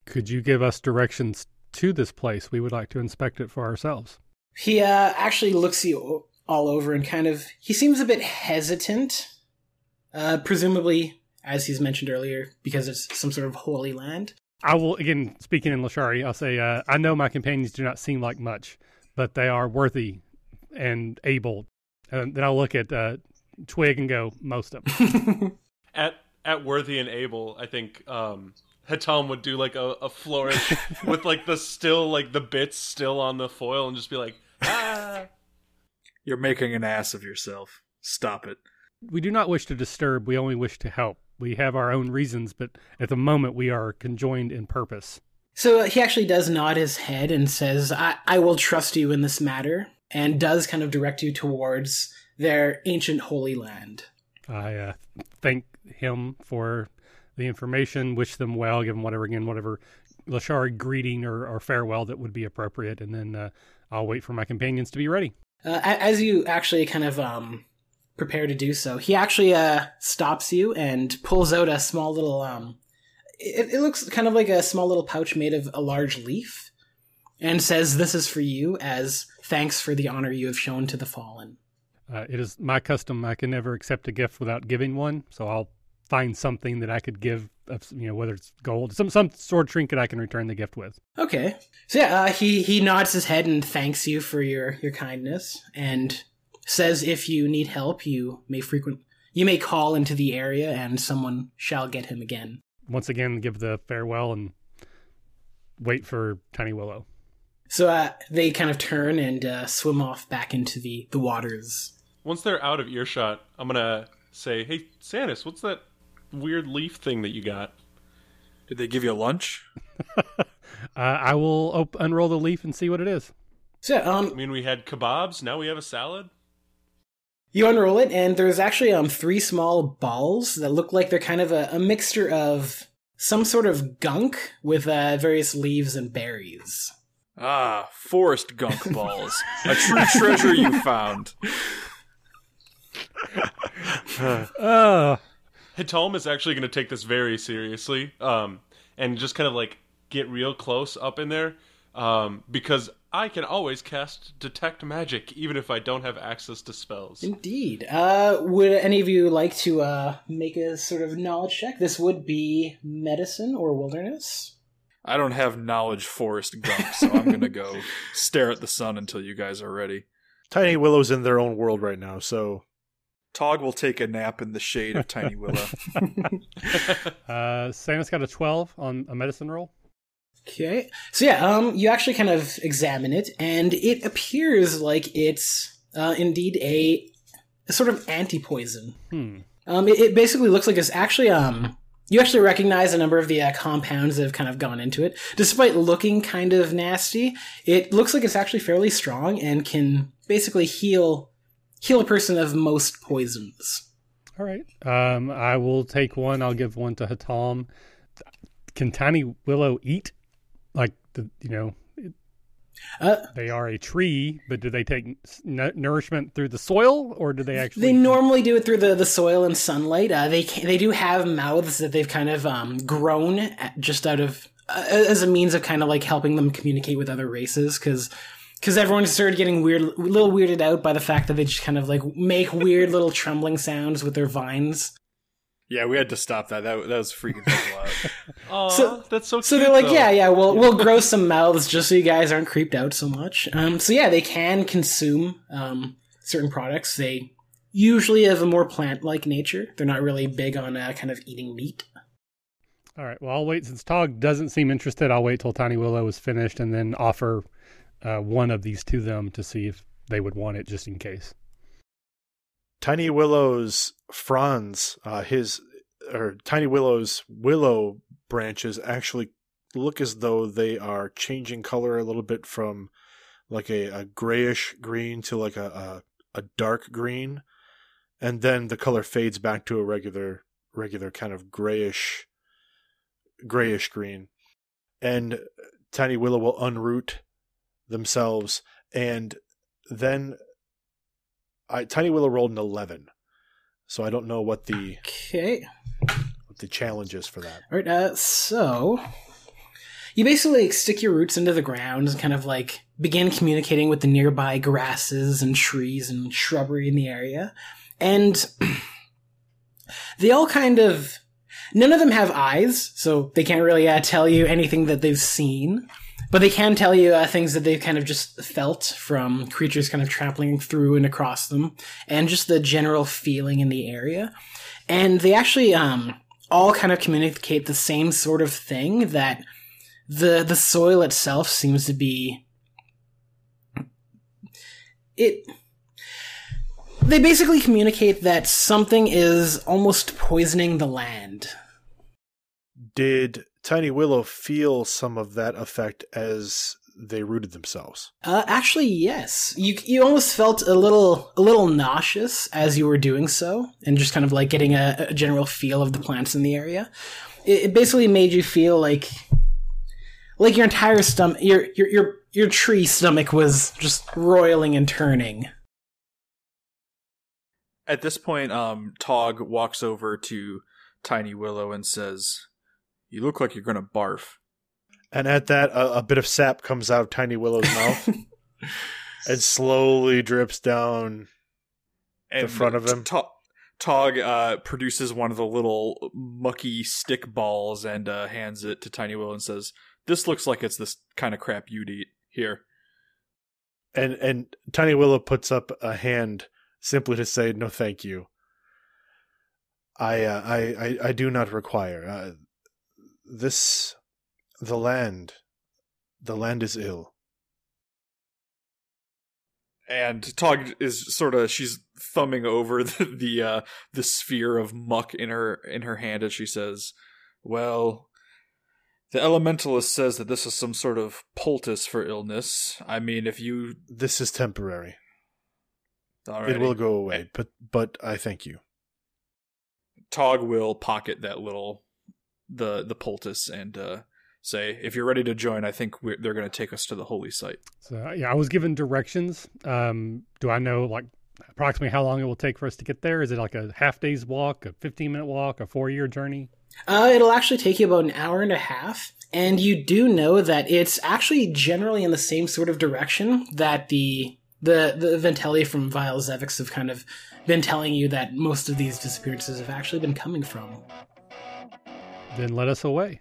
Could you give us directions to this place? We would like to inspect it for ourselves. He uh, actually looks you all over and kind of he seems a bit hesitant, uh, presumably as he's mentioned earlier because it's some sort of holy land. I will again speaking in Lashari. I'll say uh, I know my companions do not seem like much, but they are worthy and able. And then I'll look at uh, Twig and go most of them. At at Worthy and Able, I think um He'Talm would do like a, a flourish with like the still like the bits still on the foil and just be like, ah You're making an ass of yourself. Stop it. we do not wish to disturb. We only wish to help. We have our own reasons, but at the moment we are conjoined in purpose. So uh, he actually does nod his head and says, I-, "I will trust you in this matter," and does kind of direct you towards their ancient holy land. I uh, thank him for the information. Wish them well. Give them whatever again, whatever Lashari greeting or, or farewell that would be appropriate, and then uh, I'll wait for my companions to be ready. Uh, as you actually kind of um, prepare to do so, he actually uh, stops you and pulls out a small little. Um, it, it looks kind of like a small little pouch made of a large leaf, and says, "This is for you as thanks for the honor you have shown to the fallen." Uh, it is my custom. I can never accept a gift without giving one, so I'll find something that I could give. Of, you know, whether it's gold, some some sort of trinket I can return the gift with. Okay, so yeah, uh, he he nods his head and thanks you for your your kindness, and says, "If you need help, you may frequent." You may call into the area and someone shall get him again. Once again, give the farewell and wait for Tiny Willow. So uh, they kind of turn and uh, swim off back into the, the waters. once they're out of earshot, I'm gonna say, Hey Sannas, what's that weird leaf thing that you got? Did they give you lunch? Uh, I will op- unroll the leaf and see what it is. So I um, mean we had kebabs, now we have a salad? you unroll it, and there's actually um three small balls that look like they're kind of a, a mixture of some sort of gunk with uh, various leaves and berries. Ah, forest gunk balls. A true treasure you found. Uh, He'Talm is actually going to take this very seriously um, and just kind of like get real close up in there um, because I can always cast Detect Magic even if I don't have access to spells. Indeed. Uh, would any of you like to uh, make a sort of knowledge check? This would be medicine or wilderness. I don't have knowledge forest gunk, so I'm gonna go stare at the sun until you guys are ready. Tiny Willow's in their own world right now, so Taug will take a nap in the shade of Tiny Willow. uh, Sannas got a 12 on a medicine roll. Okay. So yeah, um, you actually kind of examine it, and it appears like it's uh, indeed a, a sort of anti-poison. Hmm. Um, it, it basically looks like it's actually um, you actually recognize a number of the uh, compounds that have kind of gone into it. Despite looking kind of nasty, it looks like it's actually fairly strong and can basically heal heal a person of most poisons. All right. Um, I will take one. I'll give one to He'Talm. Can Tiny Willow eat? Like the you know Uh, they are a tree, but do they take n- nourishment through the soil, or do they actually? They normally do it through the, the soil and sunlight. Uh, they can, they do have mouths that they've kind of um, grown just out of uh, as a means of kind of like helping them communicate with other races because because everyone started getting weird, a little weirded out by the fact that they just kind of like make weird little trembling sounds with their vines. Yeah, we had to stop that. That, that was freaking people out. Aw, So- that's so. So cute, they're like, though. yeah, yeah, we'll we'll grow some mouths just so you guys aren't creeped out so much. Um, so yeah, they can consume um, certain products. They usually have a more plant-like nature. They're not really big on uh, kind of eating meat. All right. Well, I'll wait since Taug doesn't seem interested. I'll wait till Tiny Willow is finished and then offer uh, one of these to them to see if they would want it just in case. Tiny Willow's fronds, uh, his or Tiny Willow's willow branches actually look as though they are changing color a little bit from like a, a grayish green to like a, a a dark green, and then the color fades back to a regular regular kind of grayish grayish green, and Tiny Willow will unroot themselves, and then I Tiny Willow rolled an eleven, so I don't know what the Okay. The challenge is for that. All right. Uh, so you basically like, stick your roots into the ground and kind of like begin communicating with the nearby grasses and trees and shrubbery in the area, and they all kind of. None of them have eyes, so they can't really uh, tell you anything that they've seen. But they can tell you uh, things that they've kind of just felt from creatures kind of trampling through and across them, and just the general feeling in the area. And they actually um, all kind of communicate the same sort of thing that the the soil itself seems to be. It. They basically communicate that something is almost poisoning the land. Did Tiny Willow feel some of that effect as they rooted themselves? Uh, actually, yes. You you almost felt a little a little nauseous as you were doing so, and just kind of like getting a, a general feel of the plants in the area. It, it basically made you feel like like your entire stomach, your your your your tree stomach was just roiling and turning. At this point, um, Taug walks over to Tiny Willow and says, "You look like you're gonna barf." And at that, a, a bit of sap comes out of Tiny Willow's mouth and slowly drips down. And front of him? To- Taug uh, produces one of the little mucky stick balls and uh, hands it to Tiny Willow and says, "This looks like it's this kind of crap you'd eat. Here." And and Tiny Willow puts up a hand simply to say, "No, thank you. I uh, I, I I do not require uh, this. The land, the land is ill. and Taug is sort of she's thumbing over the the, uh, the sphere of muck in her in her hand as she says, "Well, the elementalist says that this is some sort of poultice for illness. I mean, if you This is temporary. alrighty. It will go away, but but I thank you." Taug will pocket that little the the poultice and uh, say, "If you're ready to join, I think we're, they're going to take us to the holy site." So yeah, I was given directions. Um, do I know like approximately how long it will take for us to get there? Is it like a half day's walk, a fifteen minute walk, a four year journey? Uh, it'll actually take you about an hour and a half, and you do know that it's actually generally in the same sort of direction that the the the Ventelli from Vile Zevix have kind of been telling you that most of these disappearances have actually been coming from. Then let us away.